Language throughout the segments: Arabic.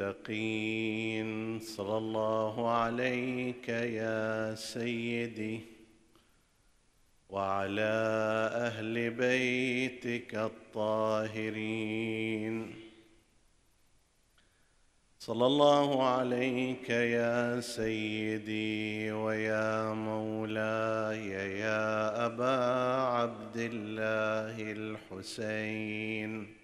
المتقين صلى الله عليك يا سيدي وعلى أهل بيتك الطاهرين. صلى الله عليك يا سيدي ويا مولاي يا أبا عبد الله الحسين.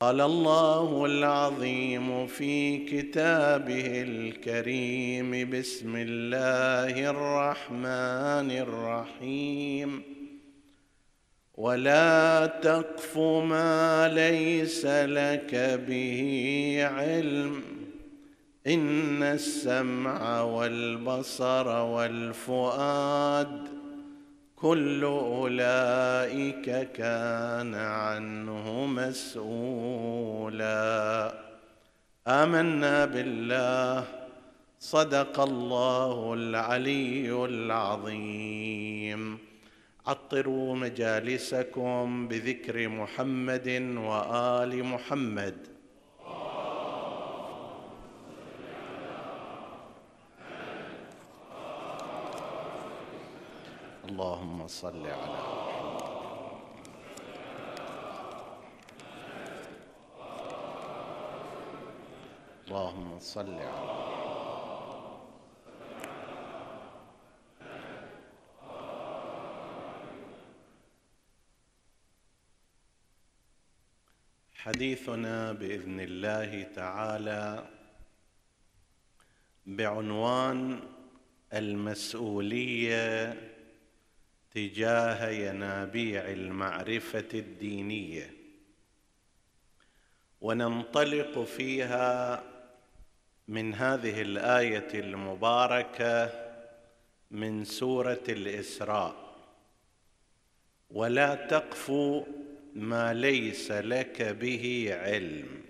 قال الله العظيم في كتابه الكريم بسم الله الرحمن الرحيم. ولا تقف ما ليس لك به علم. إن السمع والبصر والفؤاد كل أولئك كان عنه مسؤولا. آمنا بالله. صدق الله العلي العظيم. عطروا مجالسكم بذكر محمد وآل محمد. اللهم صل على محمد. اللهم صل على حديثنا بإذن الله تعالى بعنوان المسؤولية تجاه ينابيع المعرفة الدينية. وننطلق فيها من هذه الآية المباركة من سورة الإسراء. ولا تقف ما ليس لك به علم.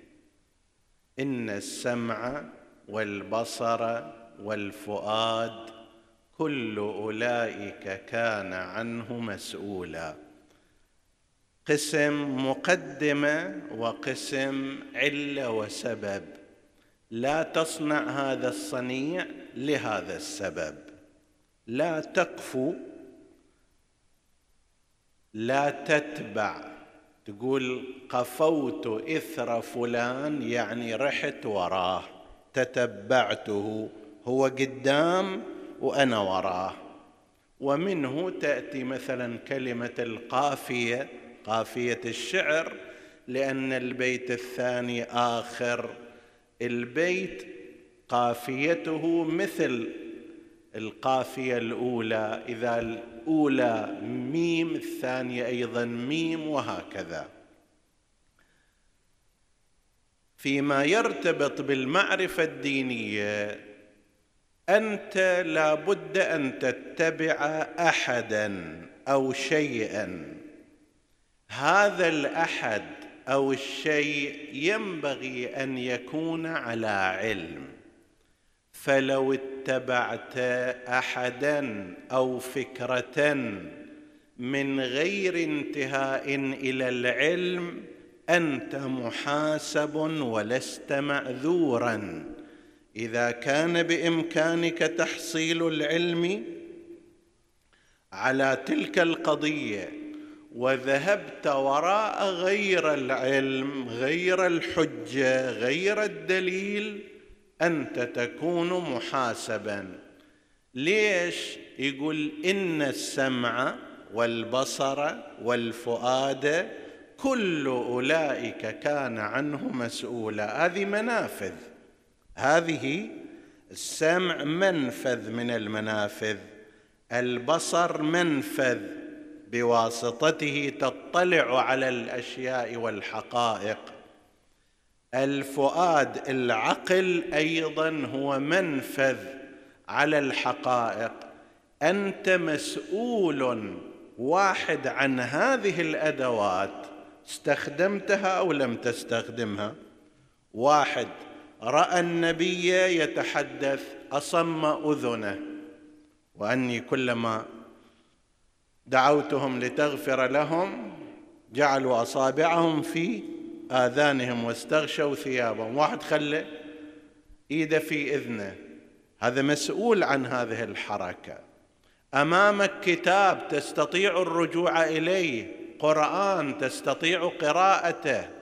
إن السمع والبصر والفؤاد كل أولئك كان عنه مسؤولا. قسم مقدمه وقسم علة وسبب. لا تصنع هذا الصنيع لهذا السبب. لا تقفو لا تتبع. تقول قفوت إثر فلان يعني رحت وراه. تتبعته هو قدام وأنا وراه ومنه تأتي مثلا كلمة القافية قافية الشعر لأن البيت الثاني آخر. البيت قافيته مثل القافية الأولى إذا الأولى ميم الثانية أيضا ميم وهكذا. فيما يرتبط بالمعرفة الدينية أنت لابد أن تتبع احدا أو شيئا. هذا الأحد أو الشيء ينبغي أن يكون على علم. فلو اتبعت احدا أو فكرة من غير انتهاء إلى العلم أنت محاسب ولست معذورا. إذا كان بإمكانك تحصيل العلم على تلك القضية وذهبت وراء غير العلم غير الحجة غير الدليل أنت تكون محاسبا. ليش؟ يقول إن السمع والبصر والفؤاد كل أولئك كان عنه مسؤولا. هذه منافذ. هذه السمع منفذ من المنافذ البصر منفذ بواسطته تطلع على الأشياء والحقائق. الفؤاد العقل أيضا هو منفذ على الحقائق. أنت مسؤول واحد عن هذه الأدوات استخدمتها أو لم تستخدمها؟ واحد. رأى النبي يتحدث أصم أذنه. وأني كلما دعوتهم لتغفر لهم جعلوا أصابعهم في آذانهم واستغشوا ثيابهم. واحد خلى إيده في إذنه. هذا مسؤول عن هذه الحركة. امامك كتاب تستطيع الرجوع إليه. قرآن تستطيع قراءته.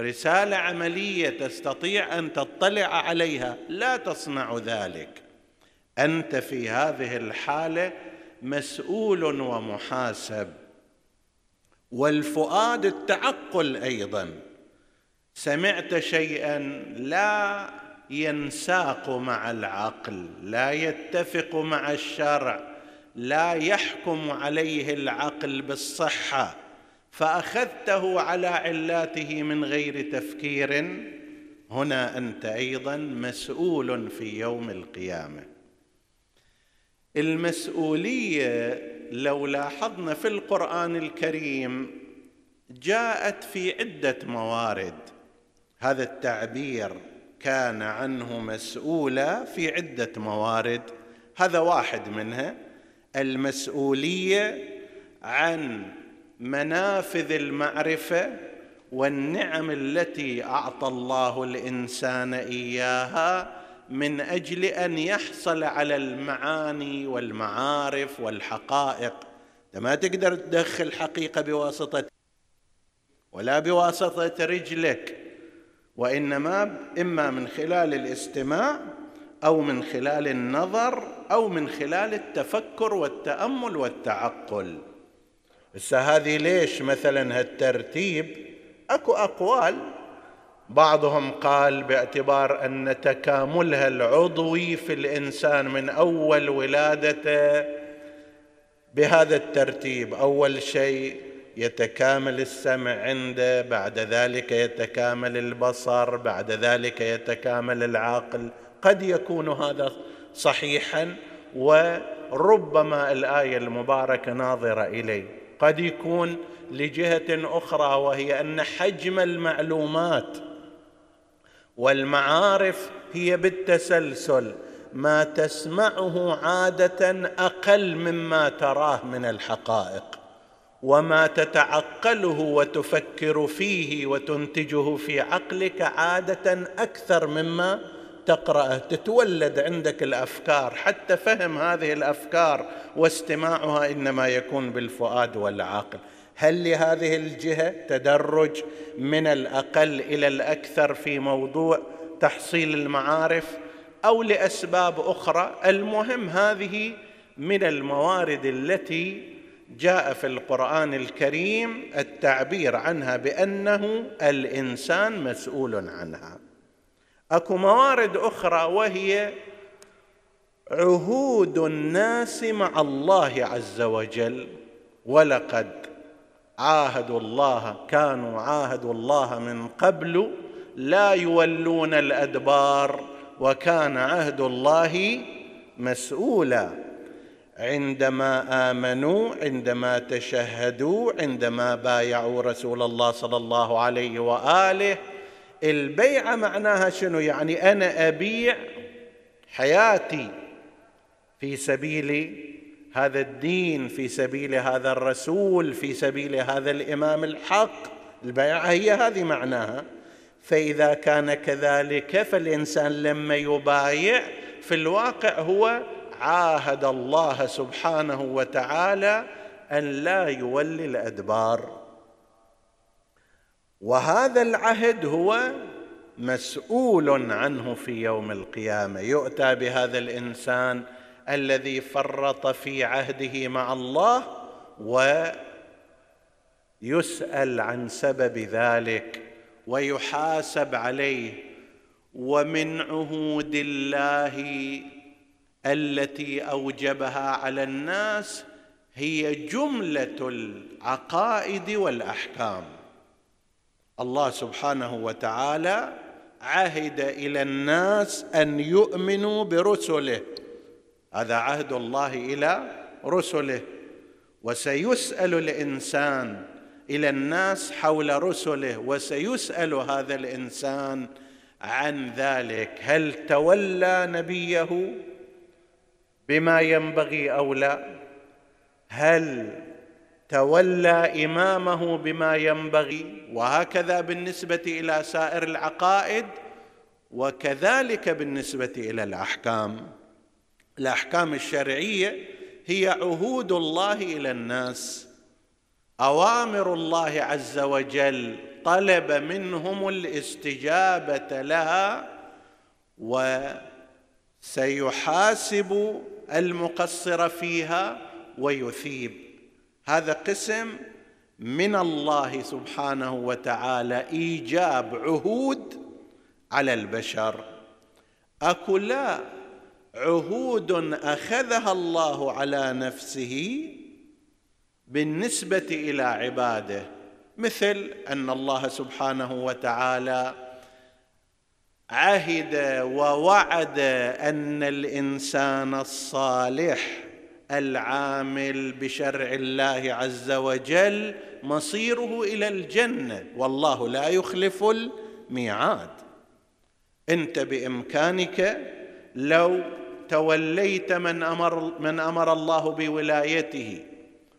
رسالة عملية تستطيع أن تطلع عليها. لا تصنع ذلك. أنت في هذه الحالة مسؤول ومحاسب. والفؤاد التعقل أيضا. سمعت شيئا لا ينساق مع العقل لا يتفق مع الشرع لا يحكم عليه العقل بالصحة. فأخذته على علاته من غير تفكير. هنا أنت أيضا مسؤول في يوم القيامة. المسؤولية لو لاحظنا في القرآن الكريم جاءت في عدة موارد. هذا التعبير كان عنه مسؤولا في عدة موارد. هذا واحد منها المسؤولية عن منافذ المعرفة والنعم التي أعطى الله الإنسان إياها من أجل أن يحصل على المعاني والمعارف والحقائق. انت ما تقدر تدخل حقيقة بواسطة ولا بواسطة رجلك وإنما إما من خلال الاستماع أو من خلال النظر أو من خلال التفكر والتأمل والتعقل. هسه هذه ليش مثلا هالترتيب؟ أكو أقوال. بعضهم قال باعتبار أن تكاملها العضوي في الإنسان من أول ولادته. بهذا الترتيب أول شيء يتكامل السمع عنده بعد ذلك يتكامل البصر بعد ذلك يتكامل العقل. قد يكون هذا صحيحا وربما الآية المباركة ناظرة إليه. قد يكون لجهة أخرى وهي أن حجم المعلومات والمعارف هي بالتسلسل. ما تسمعه عادة أقل مما تراه من الحقائق وما تتعقله وتفكر فيه وتنتجه في عقلك عادة أكثر مما تقرأه تتولد عندك الأفكار حتى فهم هذه الأفكار واستماعها إنما يكون بالفؤاد والعقل. هل لهذه الجهة تدرج من الأقل إلى الأكثر في موضوع تحصيل المعارف أو لأسباب أخرى؟ المهم هذه من الموارد التي جاء في القرآن الكريم التعبير عنها بأنه الإنسان مسؤول عنها. اكو موارد أخرى وهي عهود الناس مع الله عز وجل. ولقد عاهدوا الله كانوا عاهدوا الله من قبل لا يولون الأدبار وكان عهد الله مسؤولا. عندما آمنوا عندما تشهدوا عندما بايعوا رسول الله صلى الله عليه وآله البيعه معناها شنو؟ يعني أنا أبيع حياتي في سبيل هذا الدين في سبيل هذا الرسول في سبيل هذا الإمام الحق. البيعة هي هذه معناها. فإذا كان كذلك فالإنسان لما يبايع في الواقع هو عاهد الله سبحانه وتعالى أن لا يولي الأدبار. وهذا العهد هو مسؤول عنه في يوم القيامة. يؤتى بهذا الإنسان الذي فرط في عهده مع الله ويسأل عن سبب ذلك ويحاسب عليه. ومن عهود الله التي أوجبها على الناس هي جملة العقائد والأحكام. الله سبحانه وتعالى عهد إلى الناس أن يؤمنوا برسله. هذا عهد الله إلى رسله. وسيسأل الإنسان إلى الناس حول رسله وسيسأل هذا الإنسان عن ذلك. هل تولى نبيه بما ينبغي أو لا؟ هل تولى إمامه بما ينبغي وهكذا بالنسبة إلى سائر العقائد وكذلك بالنسبة إلى الأحكام. الأحكام الشرعية هي عهود الله إلى الناس أوامر الله عز وجل طلب منهم الاستجابة لها وسيحاسب المقصر فيها ويثيب. هذا قسم من الله سبحانه وتعالى إيجاب عهود على البشر. أكو لا عهود أخذها الله على نفسه بالنسبة إلى عباده مثل أن الله سبحانه وتعالى عهد ووعد أن الإنسان الصالح العامل بشرع الله عز وجل مصيره إلى الجنة. والله لا يخلف الميعاد. أنت بإمكانك لو توليت من أمر من أمر الله بولايته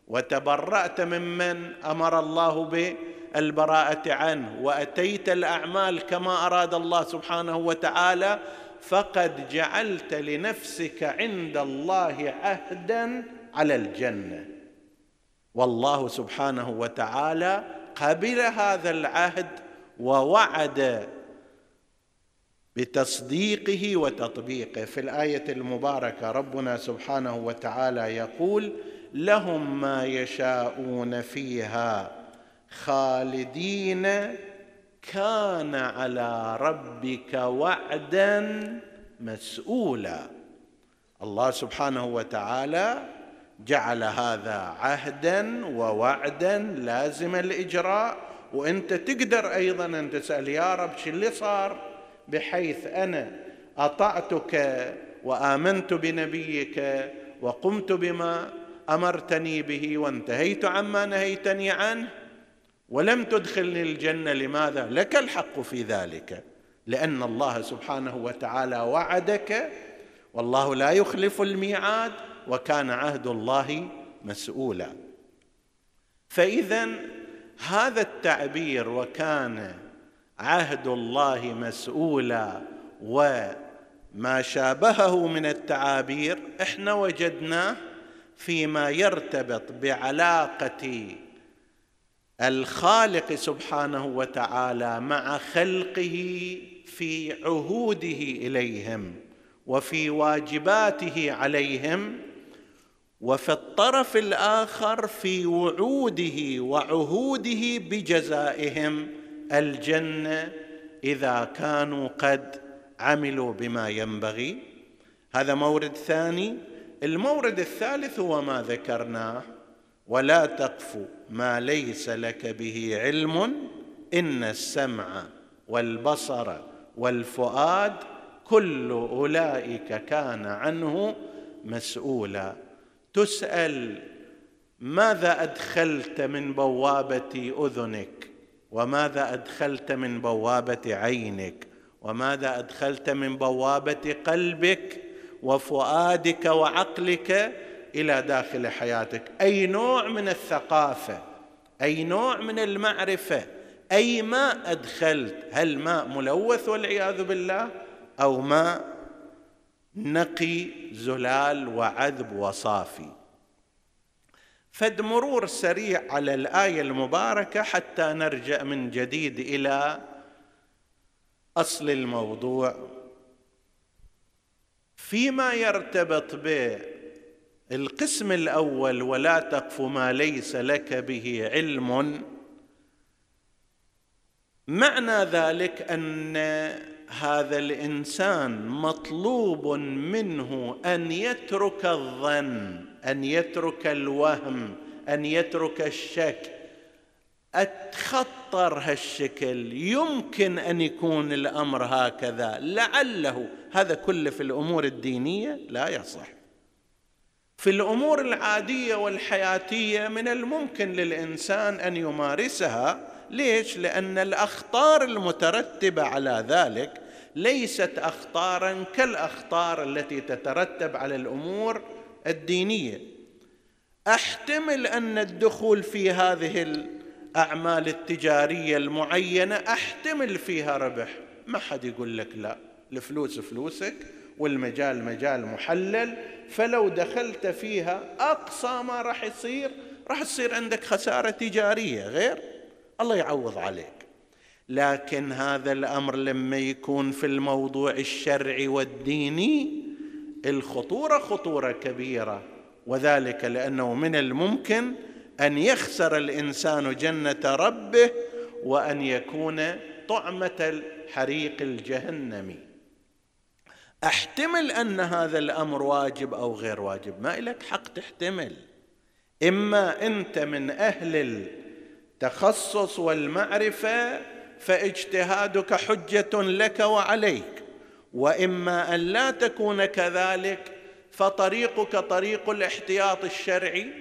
وتبرأت ممن أمر الله بالبراءة عنه وأتيت الأعمال كما أراد الله سبحانه وتعالى فقد جعلت لنفسك عند الله عهدا على الجنة. والله سبحانه وتعالى قبل هذا العهد ووعد بتصديقه وتطبيقه. في الآية المباركة ربنا سبحانه وتعالى يقول لهم ما يشاءون فيها خالدين كان على ربك وعدا مسؤولا. الله سبحانه وتعالى جعل هذا عهدا ووعدا لازم الإجراء. وأنت تقدر أيضا أن تسأل يا رب شو اللي صار؟ بحيث أنا أطعتك وآمنت بنبيك وقمت بما أمرتني به وانتهيت عما نهيتني عنه. ولم تدخلني الجنة لماذا؟ لك الحق في ذلك. لأن الله سبحانه وتعالى وعدك والله لا يخلف الميعاد وكان عهد الله مسؤولا. فاذا هذا التعبير وكان عهد الله مسؤولا وما شابهه من التعابير إحنا وجدناه فيما يرتبط بعلاقة الخالق سبحانه وتعالى مع خلقه في عهوده إليهم وفي واجباته عليهم وفي الطرف الآخر في وعوده وعهوده بجزائهم الجنة إذا كانوا قد عملوا بما ينبغي. هذا مورد ثاني. المورد الثالث هو ما ذكرناه ولا تقف ما ليس لك به علم إن السمع والبصر والفؤاد كل أولئك كان عنه مسؤولا. تسأل ماذا أدخلت من بوابة أذنك؟ وماذا أدخلت من بوابة عينك؟ وماذا أدخلت من بوابة قلبك وفؤادك وعقلك؟ إلى داخل حياتك. أي نوع من الثقافة أي نوع من المعرفة أي ماء أدخلت هل ماء ملوث والعياذ بالله أو ماء نقي زلال وعذب وصافي. فد مرور سريع على الآية المباركة حتى نرجع من جديد إلى أصل الموضوع. فيما يرتبط بالقسم الأول ولا تقف ما ليس لك به علم. معنى ذلك أن هذا الإنسان مطلوب منه أن يترك الظن أن يترك الوهم أن يترك الشك. أتخطر هالشكل. يمكن أن يكون الأمر هكذا. لعله هذا كله في الأمور الدينية لا يصح. في الأمور العادية والحياتية من الممكن للإنسان أن يمارسها. ليش؟ لأن الأخطار المترتبة على ذلك ليست اخطارا كالأخطار التي تترتب على الأمور الدينية. أحتمل أن الدخول في هذه الأعمال التجارية المعينة أحتمل فيها ربح. ما حد يقول لك لا. الفلوس فلوسك والمجال مجال محلل فلو دخلت فيها أقصى ما راح يصير راح تصير عندك خسارة تجارية غير الله يعوض عليك. لكن هذا الأمر لما يكون في الموضوع الشرعي والديني الخطورة خطورة كبيرة وذلك لأنه من الممكن أن يخسر الإنسان جنة ربه وأن يكون طعمة الحريق الجهنمي. احتمل أن هذا الأمر واجب أو غير واجب. ما لك حق تحتمل. إما أنت من أهل التخصص والمعرفة فاجتهادك حجة لك وعليك. وإما أن لا تكون كذلك فطريقك طريق الاحتياط الشرعي.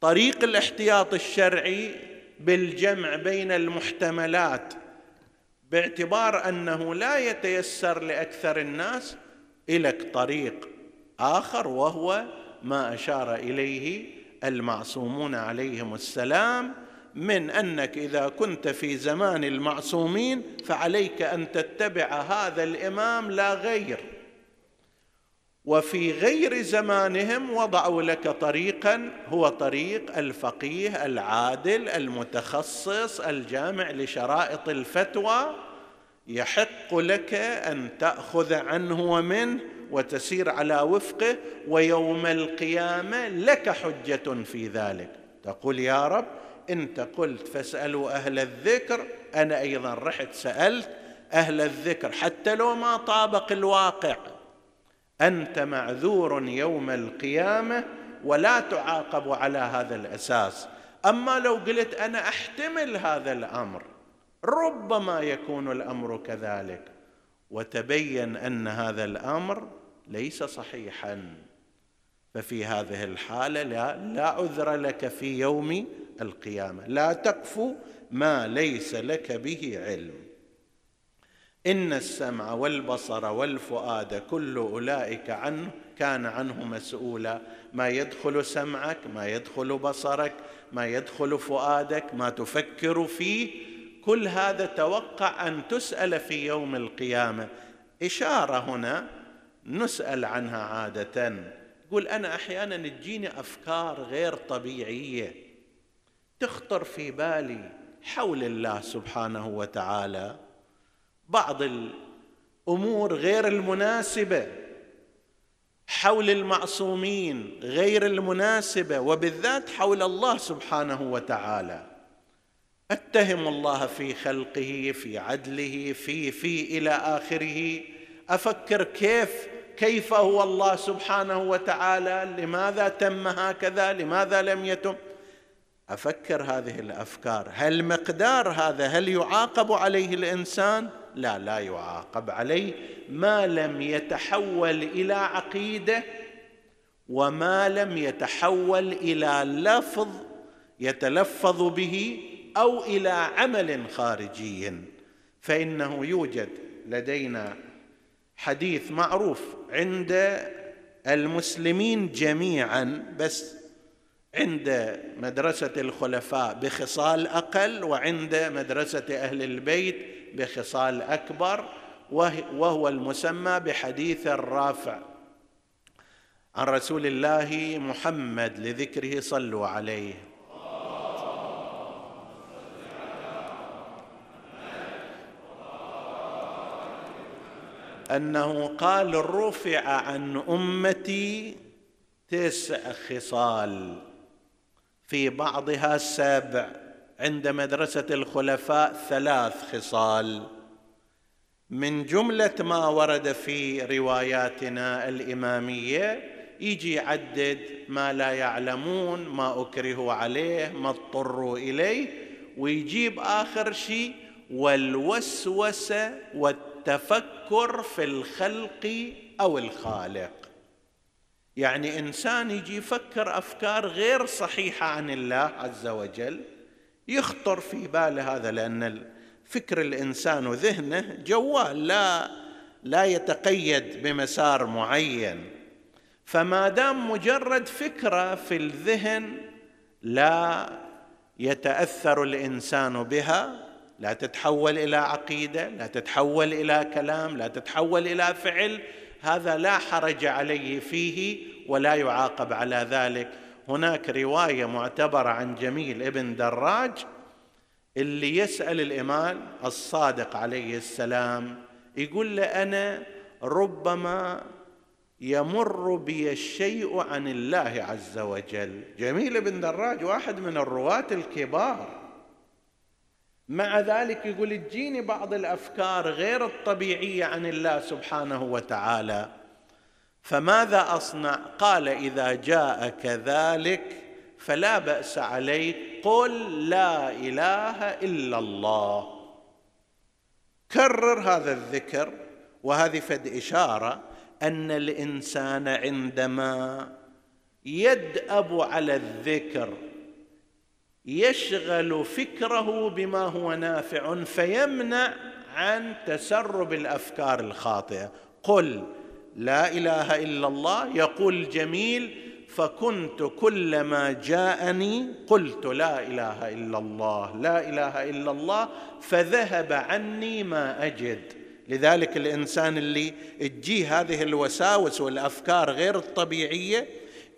طريق الاحتياط الشرعي بالجمع بين المحتملات باعتبار أنه لا يتيسر لأكثر الناس الك طريق آخر وهو ما أشار إليه المعصومون عليهم السلام من أنك إذا كنت في زمان المعصومين فعليك أن تتبع هذا الإمام لا غير. وفي غير زمانهم وضعوا لك طريقا هو طريق الفقيه العادل المتخصص الجامع لشرائط الفتوى يحق لك أن تأخذ عنه ومنه وتسير على وفقه ويوم القيامة لك حجة في ذلك. تقول يا رب انت قلت فاسألوا أهل الذكر أنا أيضا رحت سألت أهل الذكر حتى لو ما طابق الواقع. أنت معذور يوم القيامة ولا تعاقب على هذا الأساس. أما لو قلت أنا أحتمل هذا الأمر ربما يكون الأمر كذلك. وتبين أن هذا الأمر ليس صحيحا. ففي هذه الحالة لا, لا عذر لك في يوم القيامة. لا تقف ما ليس لك به علم. إن السمع والبصر والفؤاد كل أولئك عنه كان عنه مسؤولا. ما يدخل سمعك ما يدخل بصرك ما يدخل فؤادك ما تفكر فيه كل هذا توقع أن تسأل في يوم القيامة. إشارة هنا نسأل عنها عادة. يقول أنا أحيانا تجيني أفكار غير طبيعية تخطر في بالي حول الله سبحانه وتعالى. بعض الأمور غير المناسبة حول المعصومين غير المناسبة وبالذات حول الله سبحانه وتعالى. أتهم الله في خلقه في عدله في في إلى آخره. أفكر كيف كيف هو الله سبحانه وتعالى؟ لماذا تم هكذا؟ لماذا لم يتم؟ أفكر هذه الأفكار. هل مقدار هذا؟ هل يعاقب عليه الإنسان؟ لا لا يعاقب عليه ما لم يتحول إلى عقيدة وما لم يتحول إلى لفظ يتلفظ به أو إلى عمل خارجي. فإنه يوجد لدينا حديث معروف عند المسلمين جميعا بس عند مدرسة الخلفاء بخصال أقل وعند مدرسة أهل البيت بخصال أكبر وهو المسمى بحديث الرافع عن رسول الله محمد لذكره صلوا عليه. أنه قال رفع عن أمتي تسع خصال في بعضها سبع. عند مدرسة الخلفاء ثلاث خصال. من جملة ما ورد في رواياتنا الإمامية يجي يعدد ما لا يعلمون ما اكرهوا عليه ما اضطروا إليه ويجيب آخر شيء والوسوسة والتفكر في الخلق أو الخالق. يعني إنسان يجي يفكر أفكار غير صحيحة عن الله عز وجل يخطر في باله هذا لأن فكر الإنسان وذهنه جوال لا لا يتقيد بمسار معين. فما دام مجرد فكرة في الذهن لا يتأثر الإنسان بها لا تتحول إلى عقيدة لا تتحول إلى كلام لا تتحول إلى فعل هذا لا حرج عليه فيه ولا يعاقب على ذلك. هناك رواية معتبرة عن جميل ابن دراج اللي يسأل الإمام الصادق عليه السلام يقول له أنا ربما يمر بي الشيء عن الله عز وجل. جميل بن دراج واحد من الرواة الكبار. مع ذلك يقول تجيني بعض الأفكار غير الطبيعية عن الله سبحانه وتعالى. فماذا أصنع؟ قال إذا جاءك ذلك فلا بأس عليك قل لا إله إلا الله. كرر هذا الذكر وهذه فد إشارة أن الإنسان عندما يدأب على الذكر يشغل فكره بما هو نافع فيمنع عن تسرب الأفكار الخاطئة. قل لا إله إلا الله. يقول جميل فكنت كلما جاءني قلت لا إله إلا الله لا إله إلا الله فذهب عني ما أجد. لذلك الإنسان اللي تجيه هذه الوساوس والأفكار غير الطبيعية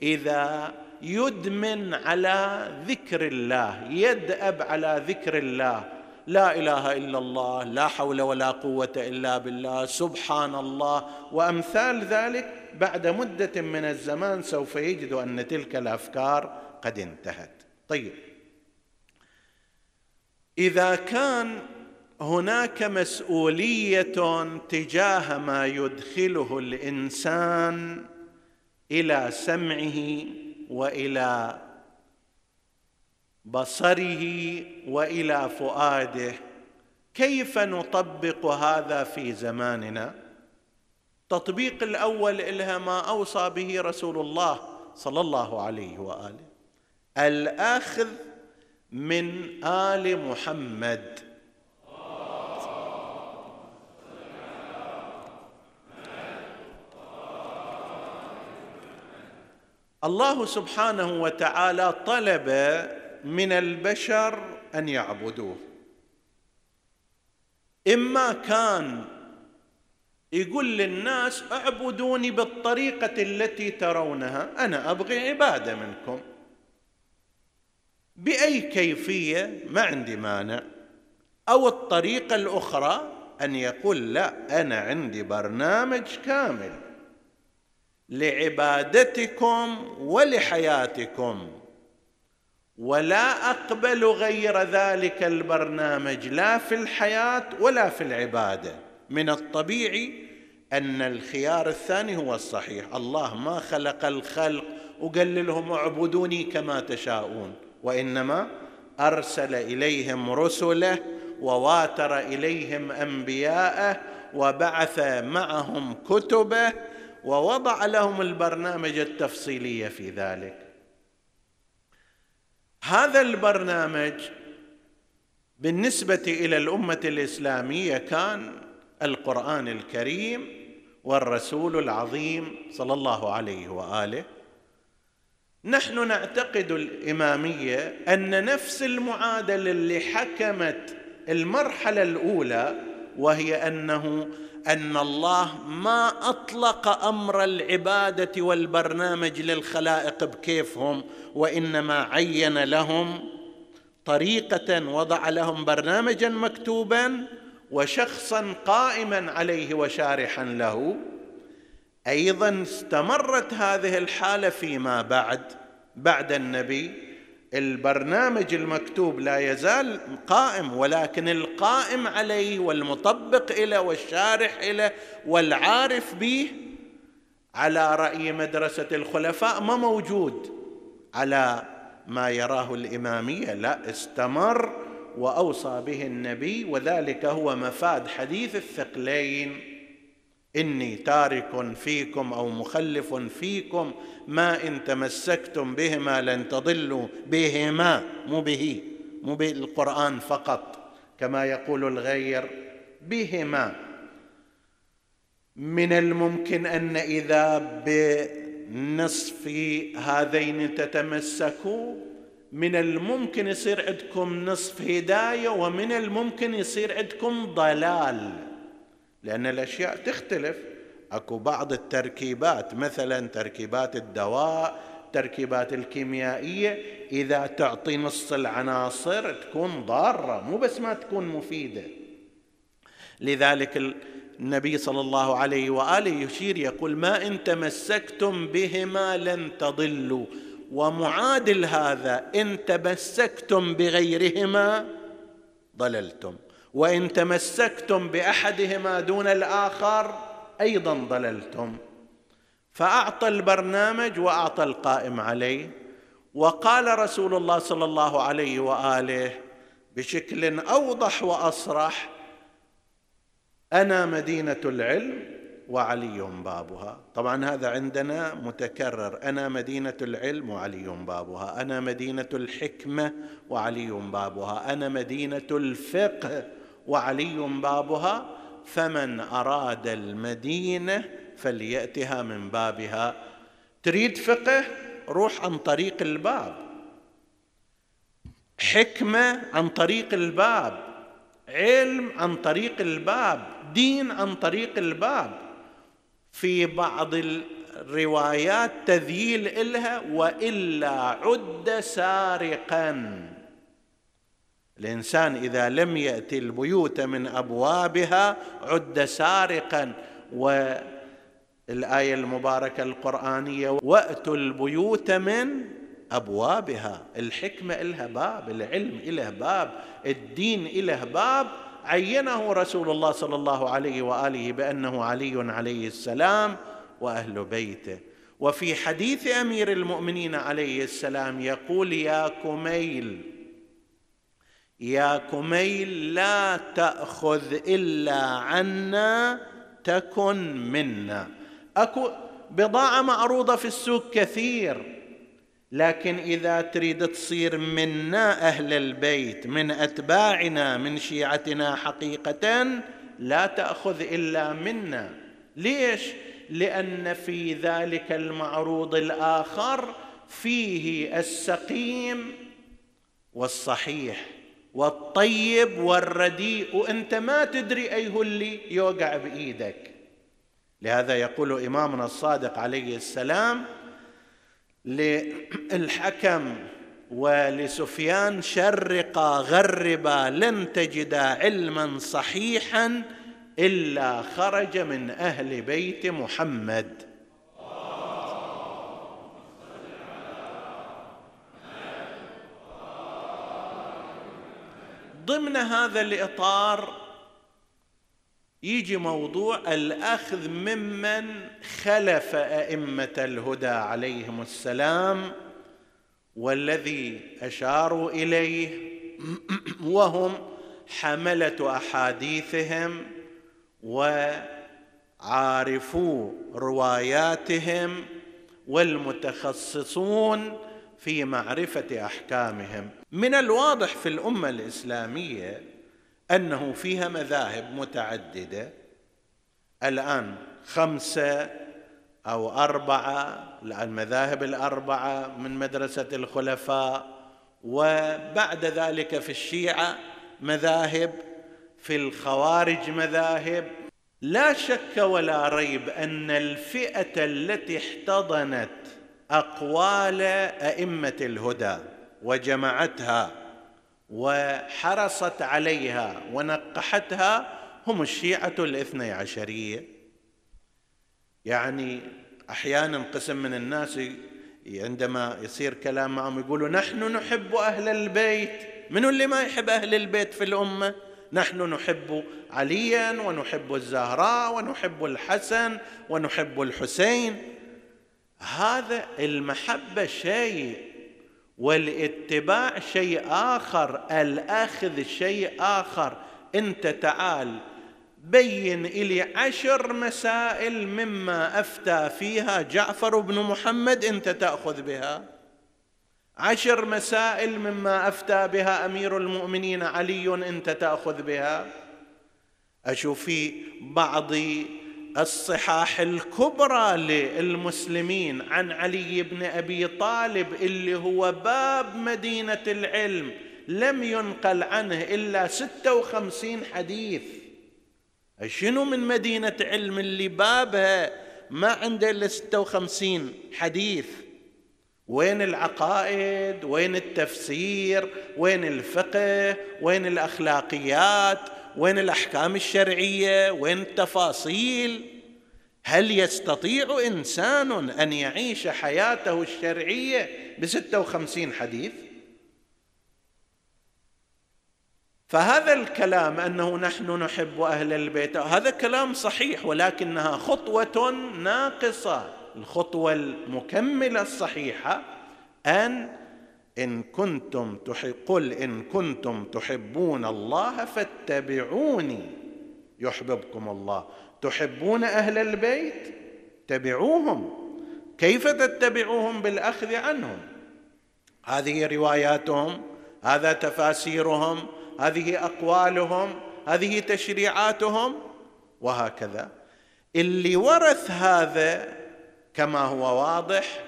إذا يدمن على ذكر الله يدأب على ذكر الله. لا إله إلا الله لا حول ولا قوة إلا بالله سبحان الله وأمثال ذلك بعد مدة من الزمان سوف يجد أن تلك الأفكار قد انتهت. طيب. إذا كان هناك مسؤولية تجاه ما يدخله الإنسان إلى سمعه وإلى بصره وإلى فؤاده كيف نطبق هذا في زماننا؟ التطبيق الأول لها ما أوصى به رسول الله صلى الله عليه وآله الأخذ من آل محمد. الله سبحانه وتعالى طلب من البشر أن يعبدوه. إما كان يقول للناس اعبدوني بالطريقة التي ترونها أنا أبغي عبادة منكم. بأي كيفية؟ ما عندي مانع. أو الطريقة الأخرى؟ أن يقول لا أنا عندي برنامج كامل لعبادتكم ولحياتكم. ولا أقبل غير ذلك البرنامج لا في الحياة ولا في العبادة. من الطبيعي أن الخيار الثاني هو الصحيح. الله ما خلق الخلق وقال لهم اعبدوني كما تشاءون. وإنما أرسل إليهم رسله وواتر إليهم أنبياءه وبعث معهم كتبه ووضع لهم البرنامج التفصيلي في ذلك. هذا البرنامج بالنسبة إلى الأمة الإسلامية كان القرآن الكريم والرسول العظيم صلى الله عليه وآله. نحن نعتقد الإمامية أن نفس المعادلة اللي حكمت المرحلة الأولى وهي أنه أن الله ما أطلق أمر العبادة والبرنامج للخلائق بكيفهم وإنما عين لهم طريقة وضع لهم برنامجا مكتوبا وشخصا قائما عليه وشارحا له. أيضا استمرت هذه الحالة فيما بعد بعد النبي. البرنامج المكتوب لا يزال قائم ولكن القائم عليه والمطبق له والشارح له والعارف به على رأي مدرسة الخلفاء ما موجود على ما يراه الإمامية لا استمر وأوصى به النبي وذلك هو مفاد حديث الثقلين. إني تارك فيكم أو مخلف فيكم ما إن تمسكتم بهما لن تضلوا بهما مو به مو بالقرآن فقط كما يقول الغير بهما. من الممكن أن إذا بنصف هذين تتمسكوا من الممكن يصير عندكم نصف هداية ومن الممكن يصير عندكم ضلال. لأن الأشياء تختلف. أكو بعض التركيبات مثلا تركيبات الدواء التركيبات الكيميائية إذا تعطي نص العناصر تكون ضارة مو بس ما تكون مفيدة. لذلك النبي صلى الله عليه وآله يشير يقول ما إن تمسكتم بهما لن تضلوا. ومعادل هذا إن تمسكتم بغيرهما ضللتم. وإن تمسكتم بأحدهما دون الآخر أيضا ضللتم. فأعطى البرنامج وأعطى القائم عليه. وقال رسول الله صلى الله عليه وآله بشكل أوضح وأصرح أنا مدينة العلم وعلي بابها. طبعا هذا عندنا متكرر أنا مدينة العلم وعلي بابها. أنا مدينة الحكمة وعلي بابها. أنا مدينة الفقه وعلي بابها فمن أراد المدينة فليأتها من بابها. تريد فقه؟ روح عن طريق الباب. حكمة عن طريق الباب. علم عن طريق الباب. دين عن طريق الباب. في بعض الروايات تذييل إلها وإلا عد سارقا. الإنسان إذا لم يأتي البيوت من أبوابها عد سارقا. والآية المباركة القرآنية وأتوا البيوت من أبوابها. الحكمة إلها باب العلم إله باب الدين إله باب. عينه رسول الله صلى الله عليه وآله بأنه علي عليه السلام وأهل بيته. وفي حديث أمير المؤمنين عليه السلام يقول يا كميل يا كميل لا تأخذ إلا عنا تكن منا. أكو بضاعة معروضة في السوق كثير لكن إذا تريد تصير منا أهل البيت من أتباعنا من شيعتنا حقيقة لا تأخذ إلا منا. ليش؟ لأن في ذلك المعروض الآخر فيه السقيم والصحيح. والطيب والرديء وانت ما تدري اي هو اللي يوقع بإيدك. لهذا يقول إمامنا الصادق عليه السلام للحكم ولسفيان شرقا غربا لن تجدا علما صحيحا إلا خرج من أهل بيت محمد. ضمن هذا الإطار يجي موضوع الأخذ ممن خلف أئمة الهدى عليهم السلام والذي أشاروا إليه وهم حملة أحاديثهم وعارفو رواياتهم والمتخصصون في معرفة أحكامهم. من الواضح في الأمة الإسلامية أنه فيها مذاهب متعددة. الآن خمسة أو أربعة المذاهب الأربعة من مدرسة الخلفاء. وبعد ذلك في الشيعة مذاهب في الخوارج مذاهب. لا شك ولا ريب أن الفئة التي احتضنت أقوال أئمة الهدى وجمعتها وحرصت عليها ونقحتها هم الشيعة الاثني عشرية يعني أحيانا قسم من الناس عندما يصير كلام معهم يقولوا نحن نحب أهل البيت. من اللي ما يحب أهل البيت في الأمة؟ نحن نحب عليا ونحب الزهراء ونحب الحسن ونحب الحسين. هذا المحبة شيء والاتباع شيء آخر الأخذ شيء آخر. أنت تعال بين لي عشر مسائل مما أفتى فيها جعفر بن محمد أنت تأخذ بها. عشر مسائل مما أفتى بها أمير المؤمنين علي أنت تأخذ بها. أشوف في بعض الصحاح الكبرى للمسلمين عن علي بن أبي طالب اللي هو باب مدينة العلم لم ينقل عنه إلا ستة وخمسين حديث. شنو من مدينة علم اللي بابها ما عنده إلا ستة وخمسين حديث؟ وين العقائد؟ وين التفسير؟ وين الفقه؟ وين الأخلاقيات؟ وين الأحكام الشرعية؟ وين التفاصيل؟ هل يستطيع إنسان أن يعيش حياته الشرعية بستة وخمسين حديث؟ فهذا الكلام أنه نحن نحب أهل البيت هذا كلام صحيح ولكنها خطوة ناقصة. الخطوة المكملة الصحيحة أن إن كنتم قل إن كنتم تحبون الله فاتبعوني. يحببكم الله. تحبون أهل البيت؟ تبعوهم كيف تتبعوهم بالأخذ عنهم؟ هذه رواياتهم هذا تفاسيرهم هذه أقوالهم هذه تشريعاتهم. وهكذا. اللي ورث هذا كما هو واضح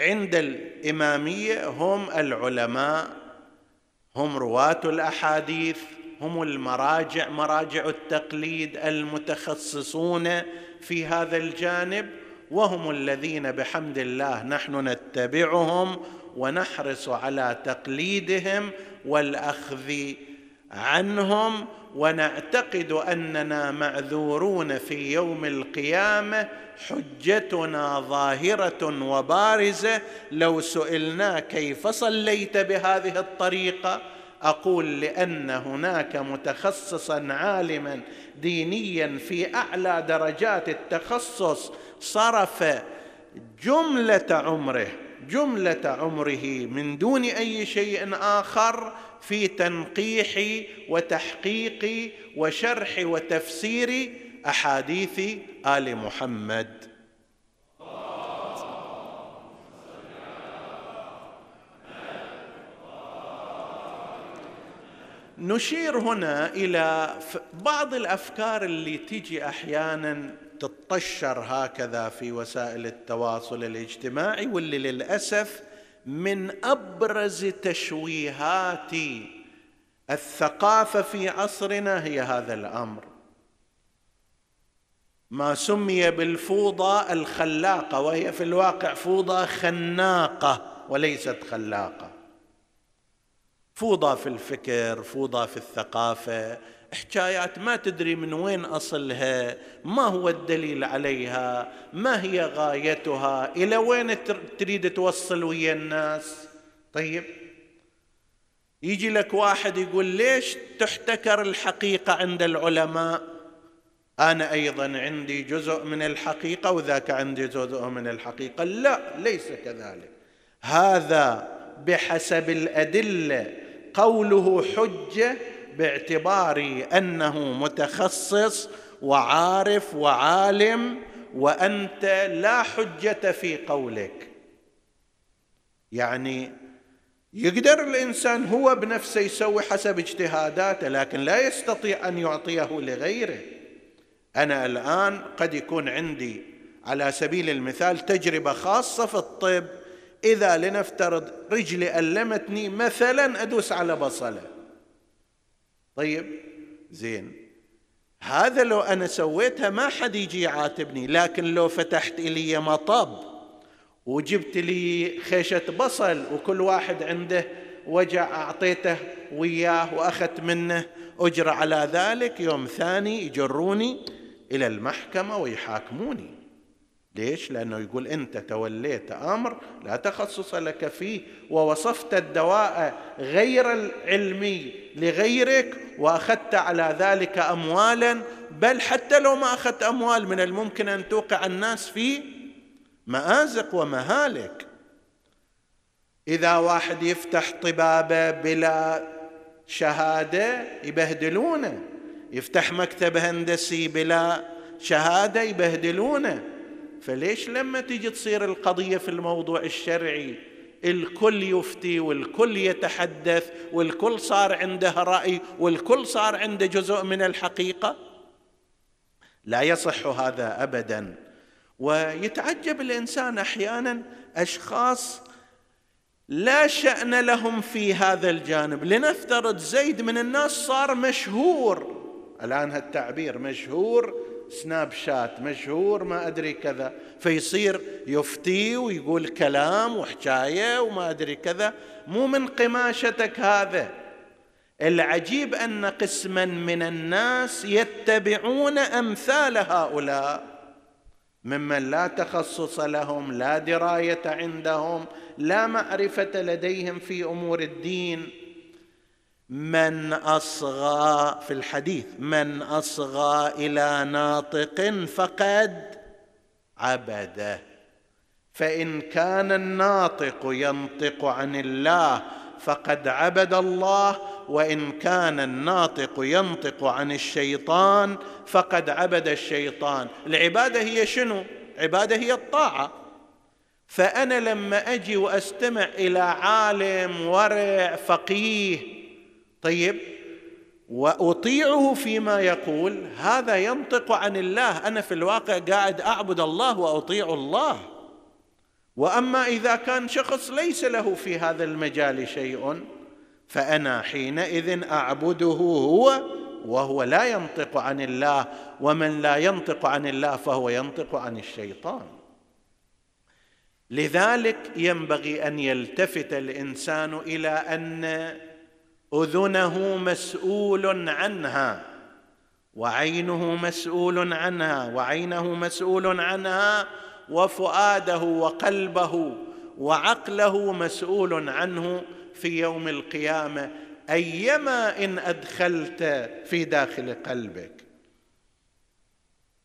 عند الإمامية هم العلماء هم رواة الأحاديث هم المراجع مراجع التقليد المتخصصون في هذا الجانب وهم الذين بحمد الله نحن نتبعهم ونحرص على تقليدهم والأخذ عنهم ونعتقد أننا معذورون في يوم القيامة حجتنا ظاهرة وبارزة. لو سئلنا كيف صليت بهذه الطريقة أقول لأن هناك متخصصا عالما دينيا في أعلى درجات التخصص صرف جملة عمره جملة عمره من دون أي شيء آخر في تنقيح وتحقيق وشرح وتفسير أحاديث آل محمد. نشير هنا إلى بعض الأفكار اللي تجي أحيانا تطشر هكذا في وسائل التواصل الاجتماعي واللي للأسف من أبرز تشويهات الثقافة في عصرنا هي هذا الأمر. ما سمي بالفوضى الخلاقة وهي في الواقع فوضى خناقة وليست خلاقة. فوضى في الفكر فوضى في الثقافة حكايات ما تدري من وين أصلها ما هو الدليل عليها ما هي غايتها إلى وين تريد توصل ويا الناس؟ طيب يجي لك واحد يقول ليش تحتكر الحقيقة عند العلماء؟ أنا أيضا عندي جزء من الحقيقة وذاك عندي جزء من الحقيقة. لا ليس كذلك. هذا بحسب الأدلة قوله حجة باعتبار أنه متخصص وعارف وعالم وأنت لا حجة في قولك. يعني يقدر الإنسان هو بنفسه يسوي حسب اجتهاداته لكن لا يستطيع أن يعطيه لغيره. أنا الآن قد يكون عندي على سبيل المثال تجربة خاصة في الطب إذا لنفترض رجلي ألمتني مثلا أدوس على بصلة. طيب زين. هذا لو أنا سويتها ما حد يجي يعاتبني لكن لو فتحت لي مطب وجبت لي خيشة بصل وكل واحد عنده وجع أعطيته وياه وأخذت منه أجر على ذلك يوم ثاني يجروني إلى المحكمة ويحاكموني. ليش؟ لأنه يقول أنت توليت أمر لا تخصص لك فيه ووصفت الدواء غير العلمي لغيرك وأخذت على ذلك أموالا بل حتى لو ما أخذت أموال من الممكن أن توقع الناس في مآزق ومهالك. إذا واحد يفتح طبابة بلا شهادة يبهدلونه. يفتح مكتب هندسي بلا شهادة يبهدلونه. فليش لما تيجي تصير القضية في الموضوع الشرعي؟ الكل يفتي والكل يتحدث والكل صار عنده رأي والكل صار عنده جزء من الحقيقة؟ لا يصح هذا ابدا. ويتعجب الإنسان أحيانا أشخاص لا شأن لهم في هذا الجانب. لنفترض زيد من الناس صار مشهور. الآن هالتعبير مشهور سناب شات مشهور ما أدري كذا. فيصير يفتي ويقول كلام وحكاية وما أدري كذا. مو من قماشتك هذا. العجيب أن قسما من الناس يتبعون أمثال هؤلاء. ممن لا تخصص لهم لا دراية عندهم لا معرفة لديهم في أمور الدين. من أصغى في الحديث من أصغى إلى ناطق فقد عبده. فإن كان الناطق ينطق عن الله فقد عبد الله وإن كان الناطق ينطق عن الشيطان فقد عبد الشيطان. العبادة هي شنو؟ عباده هي الطاعة. فأنا لما أجي وأستمع إلى عالم ورع فقيه طيب وأطيعه فيما يقول هذا ينطق عن الله. أنا في الواقع قاعد أعبد الله وأطيع الله. وأما إذا كان شخص ليس له في هذا المجال شيء فأنا حينئذ أعبده هو وهو لا ينطق عن الله. ومن لا ينطق عن الله فهو ينطق عن الشيطان. لذلك ينبغي أن يلتفت الإنسان إلى أن أذنه مسؤول عنها وعينه مسؤول عنها وعينه مسؤول عنها وفؤاده وقلبه وعقله مسؤول عنه في يوم القيامة. أيما إن أدخلت في داخل قلبك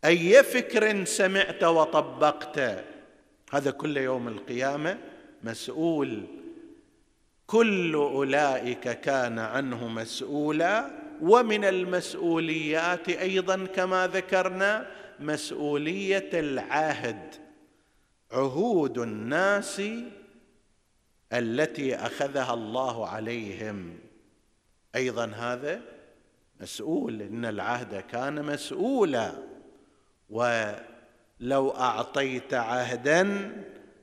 أي فكر سمعت وطبقت هذا كل يوم القيامة مسؤول كل أولئك كان عنه مسؤولا ومن المسؤوليات أيضا كما ذكرنا مسؤولية العهد عهود الناس التي أخذها الله عليهم. أيضا هذا مسؤول إن العهد كان مسؤولا. ولو أعطيت عهدا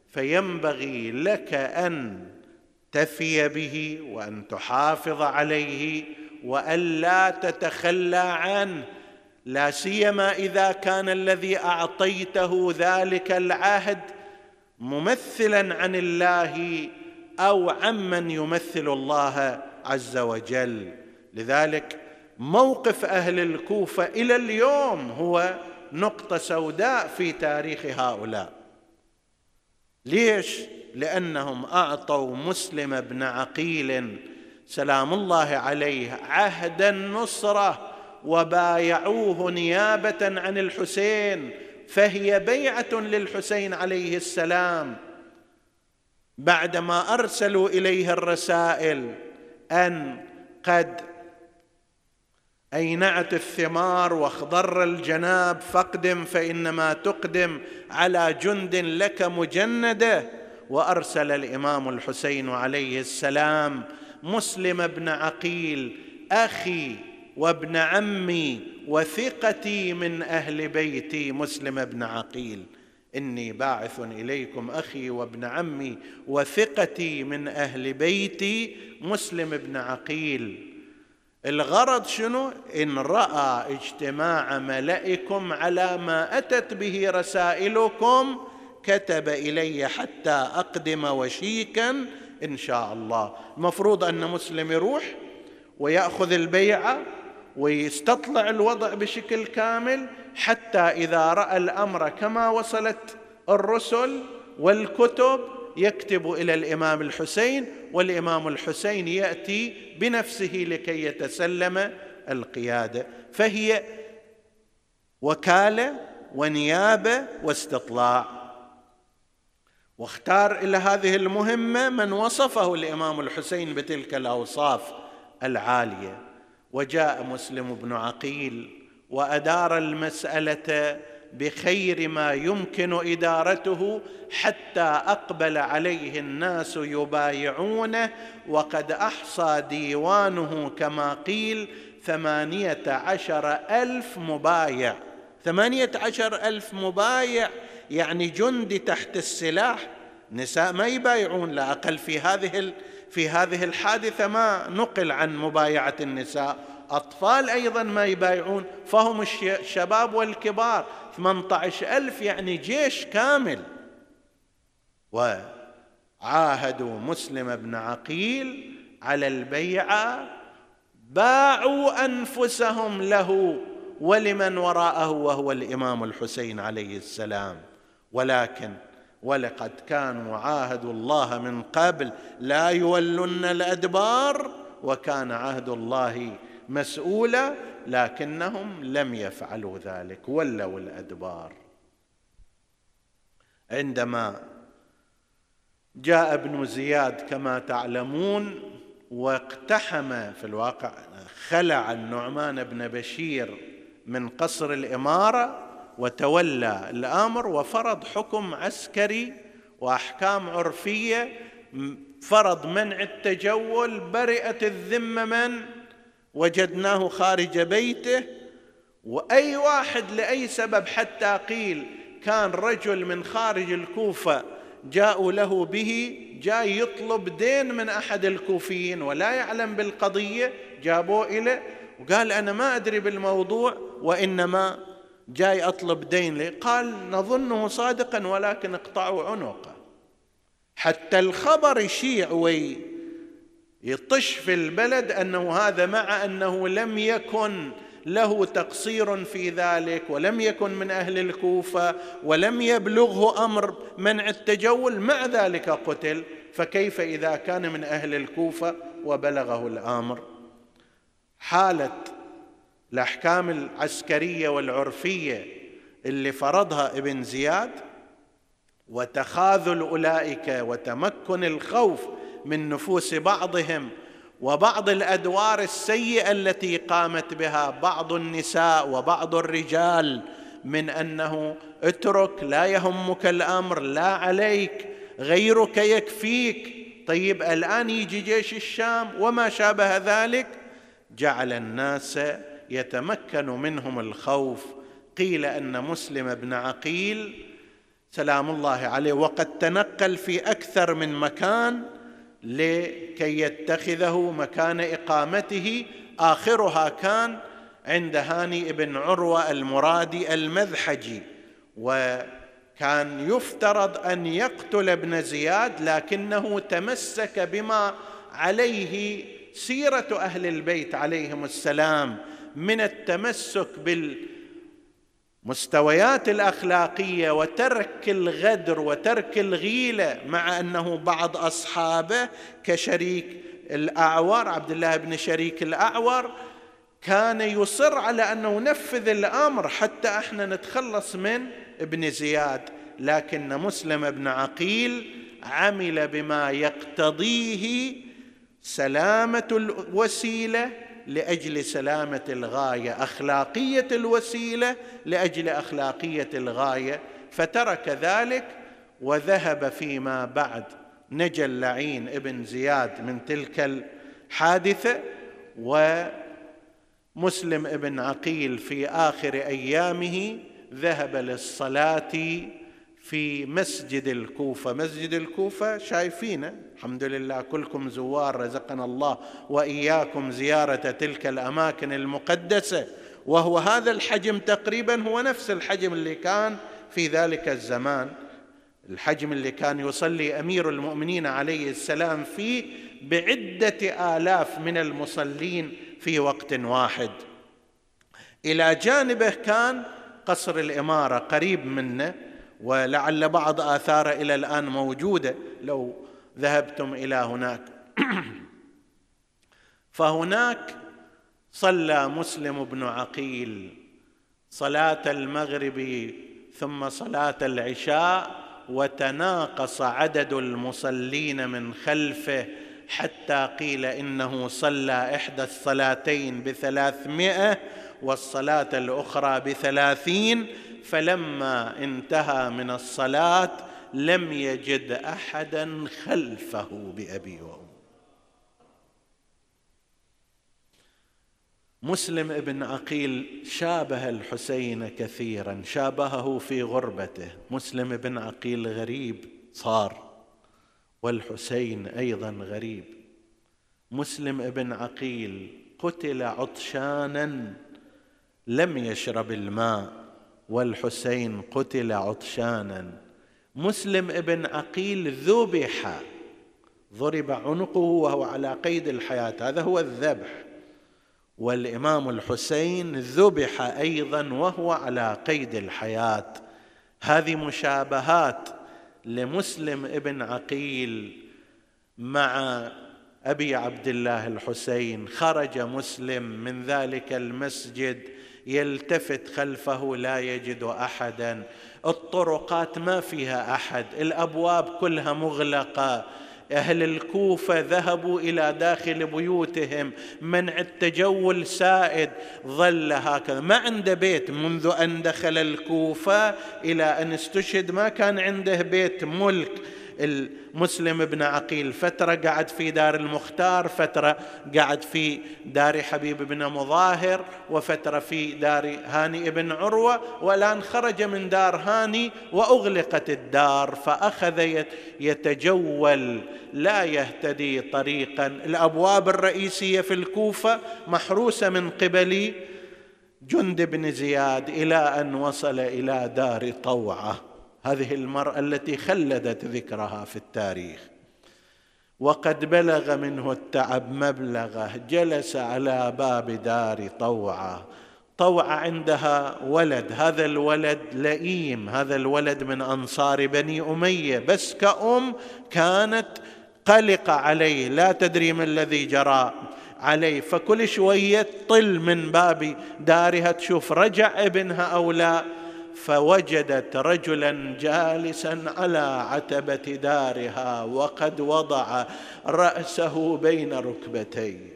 فينبغي لك أن تفي به وأن تحافظ عليه والا تتخلى عنه لا سيما إذا كان الذي أعطيته ذلك العهد ممثلا عن الله أو عمن يمثل الله عز وجل. لذلك موقف أهل الكوفة إلى اليوم هو نقطة سوداء في تاريخ هؤلاء. ليش؟ لأنهم أعطوا مسلم بن عقيل سلام الله عليه عهد النصره وبايعوه نيابة عن الحسين فهي بيعة للحسين عليه السلام. بعدما أرسلوا إليه الرسائل أن قد أينعت الثمار واخضر الجناب فاقدم فإنما تقدم على جند لك مجندة. وأرسل الإمام الحسين عليه السلام مسلم بن عقيل أخي وابن عمي وثقتي من أهل بيتي مسلم بن عقيل. إني باعث إليكم أخي وابن عمي وثقتي من أهل بيتي مسلم بن عقيل. الغرض شنو؟ إن رأى اجتماع ملئكم على ما أتت به رسائلكم كتب إلي حتى أقدم وشيكا إن شاء الله. المفروض أن مسلم يروح ويأخذ البيعه ويستطلع الوضع بشكل كامل حتى إذا رأى الأمر كما وصلت الرسل والكتب يكتب إلى الإمام الحسين والإمام الحسين يأتي بنفسه لكي يتسلم القيادة. فهي وكالة ونيابة واستطلاع. واختار إلى هذه المهمة من وصفه الإمام الحسين بتلك الأوصاف العالية. وجاء مسلم بن عقيل وأدار المسألة بخير ما يمكن إدارته حتى أقبل عليه الناس يبايعونه. وقد أحصى ديوانه كما قيل ثمانية عشر ألف مبايع. ثمانية عشر ألف مبايع يعني جندي تحت السلاح نساء ما يبايعون لا أقل في هذه في هذه الحادثة ما نقل عن مبايعة النساء. أطفال أيضا ما يبايعون فهم الشباب والكبار. 18 ألف يعني جيش كامل. وعاهدوا مسلم بن عقيل على البيعة. باعوا أنفسهم له ولمن وراءه وهو الإمام الحسين عليه السلام. ولكن ولقد كانوا عاهدوا الله من قبل لا يولن الأدبار وكان عهد الله مسؤوله لكنهم لم يفعلوا ذلك ولوا الأدبار. عندما جاء ابن زياد كما تعلمون واقتحم في الواقع خلع النعمان بن بشير من قصر الإمارة وتولى الأمر وفرض حكم عسكري وأحكام عرفية فرض منع التجول برئت الذمة من؟ وجدناه خارج بيته. وأي واحد لأي سبب حتى قيل كان رجل من خارج الكوفة جاءوا له به جاي يطلب دين من أحد الكوفيين ولا يعلم بالقضية جابوه إليه وقال أنا ما أدري بالموضوع وإنما جاي أطلب دين لي. قال نظنه صادقا ولكن اقطعوا عنقه. حتى الخبر يشيع وي يطش في البلد أنه هذا مع أنه لم يكن له تقصير في ذلك ولم يكن من أهل الكوفة ولم يبلغه أمر منع التجول. مع ذلك قتل. فكيف إذا كان من أهل الكوفة وبلغه الأمر؟ حالة الأحكام العسكرية والعرفية اللي فرضها ابن زياد وتخاذل أولئك وتمكن الخوف من نفوس بعضهم وبعض الأدوار السيئة التي قامت بها بعض النساء وبعض الرجال من أنه اترك لا يهمك الأمر لا عليك غيرك يكفيك. طيب الآن يجي جيش الشام وما شابه ذلك؟ جعل الناس يتمكن منهم الخوف. قيل أن مسلم بن عقيل سلام الله عليه وقد تنقل في أكثر من مكان لكي يتخذه مكان إقامته. آخرها كان عند هاني بن عروة المرادي المذحجي وكان يفترض أن يقتل ابن زياد لكنه تمسك بما عليه سيرة أهل البيت عليهم السلام. من التمسك بال مستويات الأخلاقية وترك الغدر وترك الغيلة مع أنه بعض أصحابه كشريك الأعور عبد الله بن شريك الأعور كان يصر على أنه نفذ الأمر حتى إحنا نتخلص من ابن زياد. لكن مسلم بن عقيل عمل بما يقتضيه سلامة الوسيلة لأجل سلامة الغاية أخلاقية الوسيلة لأجل أخلاقية الغاية. فترك ذلك وذهب فيما بعد. نجى اللعين ابن زياد من تلك الحادثة ومسلم ابن عقيل في آخر أيامه ذهب للصلاة في مسجد الكوفة. مسجد الكوفة شايفينه. الحمد لله كلكم زوار رزقنا الله وإياكم زيارة تلك الأماكن المقدسة. وهو هذا الحجم تقريبا هو نفس الحجم اللي كان في ذلك الزمان. الحجم اللي كان يصلي أمير المؤمنين عليه السلام فيه بعدة آلاف من المصلين في وقت واحد. إلى جانبه كان قصر الإمارة قريب منه. ولعل بعض اثاره إلى الآن موجودة. لو ذهبتم إلى هناك. فهناك صلى مسلم بن عقيل صلاة المغرب ثم صلاة العشاء وتناقص عدد المصلين من خلفه حتى قيل إنه صلى إحدى الصلاتين بثلاثمائة والصلاة الأخرى بثلاثين. فلما انتهى من الصلاة لم يجد أحدا خلفه بأبي وأمه. مسلم ابن عقيل شابه الحسين كثيرا شابهه في غربته. مسلم بن عقيل غريب صار والحسين أيضا غريب. مسلم ابن عقيل قتل عطشانا لم يشرب الماء. والحسين قتل عطشانا. مسلم ابن عقيل ذبح. ضرب عنقه وهو على قيد الحياة. هذا هو الذبح. والإمام الحسين ذبح أيضا وهو على قيد الحياة. هذه مشابهات لمسلم ابن عقيل مع أبي عبد الله الحسين. خرج مسلم من ذلك المسجد يلتفت خلفه لا يجد أحدا. الطرقات ما فيها أحد. الأبواب كلها مغلقة. أهل الكوفة ذهبوا إلى داخل بيوتهم. منع التجول سائد. ظل هكذا. ما عنده بيت. منذ أن دخل الكوفة إلى أن استشهد ما كان عنده بيت. ملك. المسلم بن عقيل فترة قعد في دار المختار فترة قعد في دار حبيب بن مظاهر وفترة في دار هاني بن عروة والآن خرج من دار هاني وأغلقت الدار فأخذ يتجول لا يهتدي طريقا. الأبواب الرئيسية في الكوفة محروسة من قبل جند بن زياد إلى أن وصل إلى دار طوعة. هذه المرأة التي خلدت ذكرها في التاريخ. وقد بلغ منه التعب مبلغه جلس على باب دار طوعة. طوعة عندها ولد هذا الولد لئيم هذا الولد من أنصار بني أمية. بس كأم كانت قلقه عليه لا تدري ما الذي جرى عليه. فكل شوية طل من باب دارها تشوف رجع ابنها أو لا. فوجدت رجلا جالسا على عتبة دارها وقد وضع رأسه بين ركبتيه.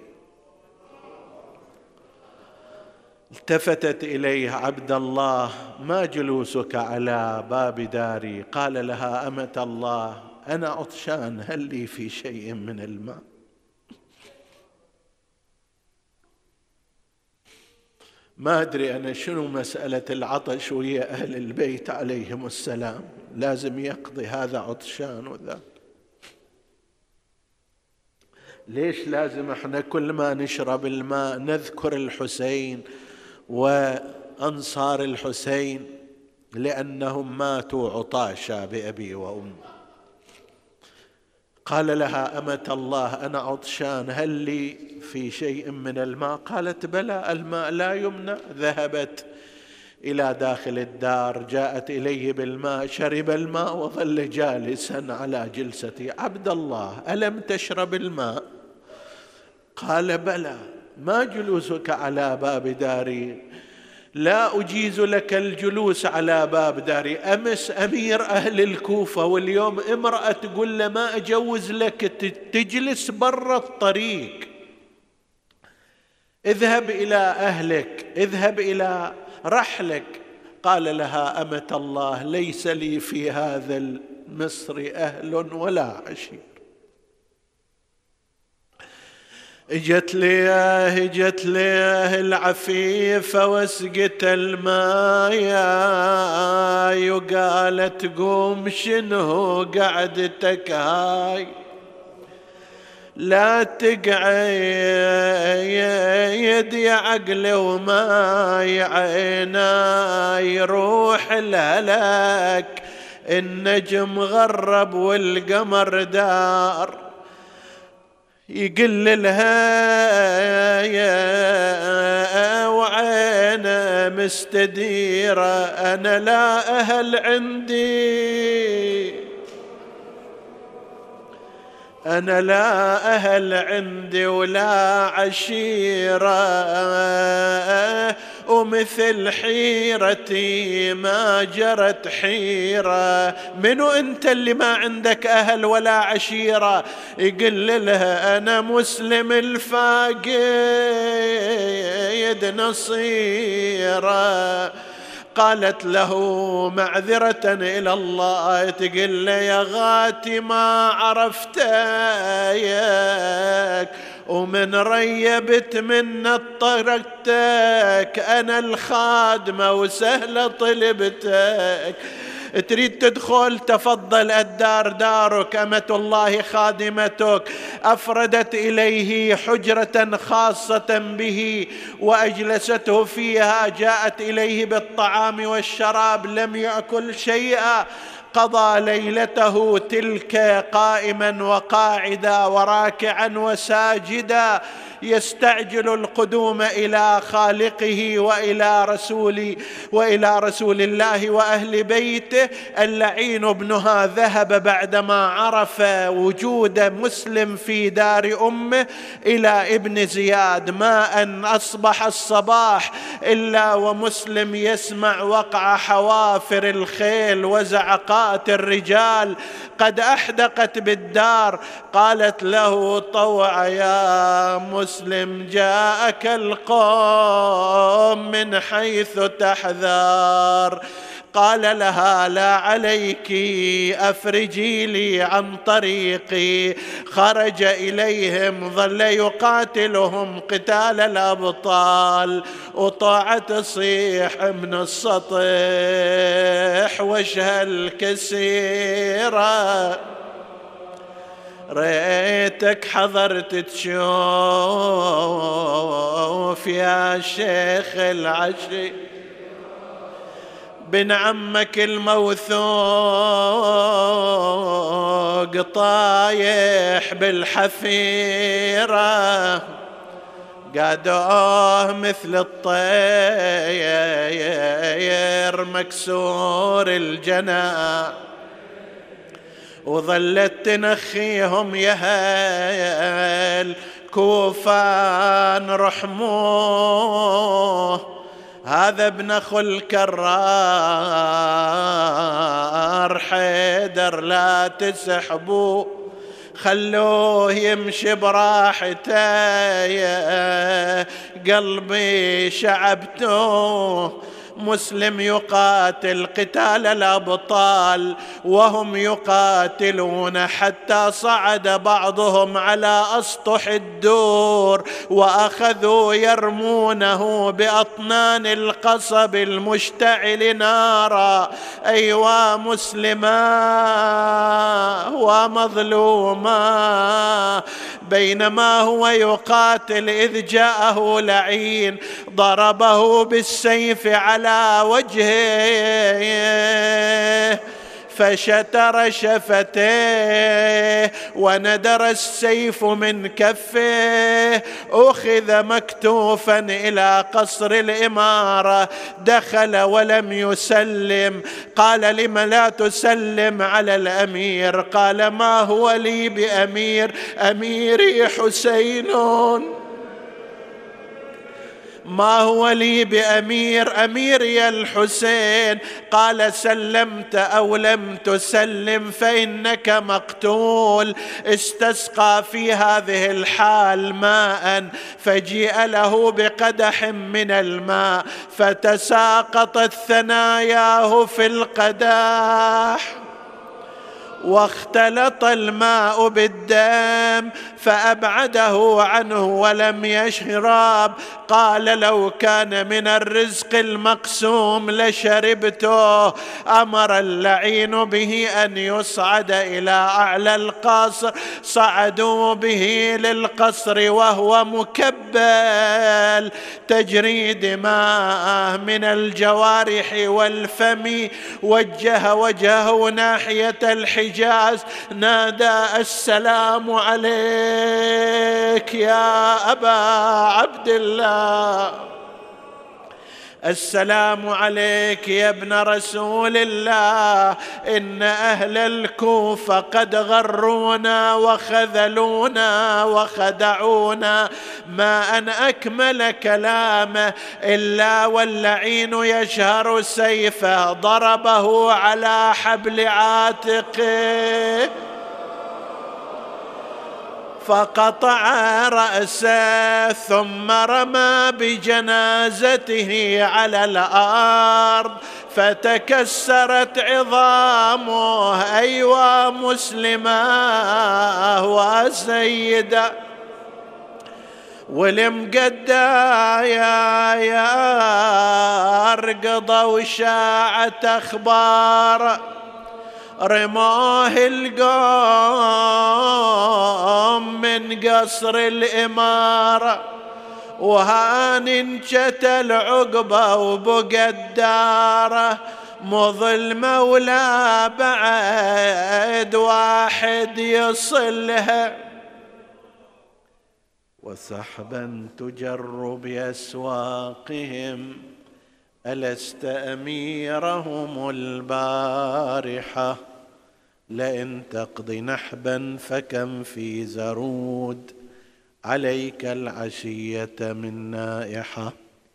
التفتت إليه عبد الله ما جلوسك على باب داري؟ قال لها أمة الله أنا عطشان هل لي في شيء من الماء؟ ما أدري أنا شنو مسألة العطش ويا أهل البيت عليهم السلام. لازم يقضي هذا عطشان وذا. ليش لازم إحنا كل ما نشرب الماء نذكر الحسين وأنصار الحسين؟ لأنهم ماتوا عطاشا بأبي وأمي. قال لها أمة الله أنا عطشان هل لي في شيء من الماء. قالت بلى الماء لا يمنع. ذهبت إلى داخل الدار جاءت إليه بالماء شرب الماء وظل جالسا على جلسته عبد الله ألم تشرب الماء؟ قال بلى ما جلوسك على باب داري؟ لا أجيز لك الجلوس على باب داري. أمس أمير أهل الكوفة واليوم امرأة تقول له ما أجوز لك تجلس برا الطريق. اذهب إلى أهلك اذهب إلى رحلك. قال لها أمة الله ليس لي في هذا المصر أهل ولا عشير. اجت ليه اجت ليه العفيفة وسقت الماي وقالت قوم شنو قعدتك هاي؟ لا تقعد يا عقل وما عيناي روح الهلك النجم غرب والقمر دار. يقل لها يا وعينه مستديرة أنا لا أهل عندي. أنا لا أهل عندي ولا عشيرة ومثل حيرتي ما جرت حيرة. منو أنت اللي ما عندك أهل ولا عشيرة؟ يقول لها أنا مسلم الفاقد نصيرة. قالت له معذرة إلى الله تقول له يا غاتي ما عرفتك ومن ريبت من طرقتك أنا الخادمة وسهلة طلبتك. تريد تدخل تفضل الدار دارك أمة الله خادمتك. أفردت إليه حجرة خاصة به وأجلسته فيها جاءت إليه بالطعام والشراب لم يأكل شيئا. قضى ليلته تلك قائما وقاعدا وراكعا وساجدا. يستعجل القدوم إلى خالقه وإلى رسول وإلى رسول الله وأهل بيته. اللعين ابنها ذهب بعدما عرف وجود مسلم في دار أمه إلى ابن زياد. ما ان أصبح الصباح إلا ومسلم يسمع وقع حوافر الخيل وزعقات الرجال. قد أحدقت بالدار قالت له طوع يا مسلم. جاءك القوم من حيث تحذر. قال لها لا عليك أفرجي لي عن طريقي. خرج إليهم ظل يقاتلهم قتال الأبطال. وطاعت تصيح من السطح وجه الكسيرة. ريتك حضرت تشوف يا شيخ العشري بن عمك الموثوق طايح بالحفيرة. قادوه مثل الطير مكسور الجناح وظلت تنخيهم يهل كوفان رحموه. هذا ابن أخو الكرار. حيدر لا تسحبوا خلوه يمشي براحته. قلبي شعبته. مسلم يقاتل قتال الأبطال وهم يقاتلون حتى صعد بعضهم على أسطح الدور وأخذوا يرمونه بأطنان القصب المشتعل نارا. أيوا مسلما ومظلوما. بينما هو يقاتل إذ جاءه لعين ضربه بالسيف على وجهه فشتر شفتيه وندر السيف من كفه. أخذ مكتوفا إلى قصر الإمارة دخل ولم يسلم. قال لم لا تسلم على الأمير؟ قال ما هو لي بأمير؟ أميري حسين. ما هو لي بأمير أمير يا الحسين؟ قال سلمت أو لم تسلم فإنك مقتول. استسقى في هذه الحال ماء فجيء له بقدح من الماء فتساقطت ثناياه في القداح. واختلط الماء بالدم فأبعده عنه ولم يشرب. قال لو كان من الرزق المقسوم لشربته. أمر اللعين به أن يصعد إلى أعلى القصر. صعدوا به للقصر وهو مكبل. تجري دماءه من الجوارح والفم. وجه وجهه ناحية الحجاز نادى السلام عليك يا أبا عبد الله. السلام عليك يا ابن رسول الله. إن أهل الكوفة قد غرونا وخذلونا وخدعونا. ما أن أكمل كلامه إلا واللعين يشهر سيفه ضربه على حبل عاتقه. فقطع رأسه ثم رمى بجنازته على الأرض فتكسرت عظامه. ايوا مسلمة وسيده والمقدا يا يا ارقضوا وشاعت أخبار. رماه القوم من قصر الإمارة وهان انشتل عقبه وبقى الدارة. مظلمة ولا بعد واحد يصلها. وسحبا تجر بأسواقهم ألست أميرهم البارحة؟ لئن تقض نحبا فكم في زرود؟ عليك العشية من نائحة؟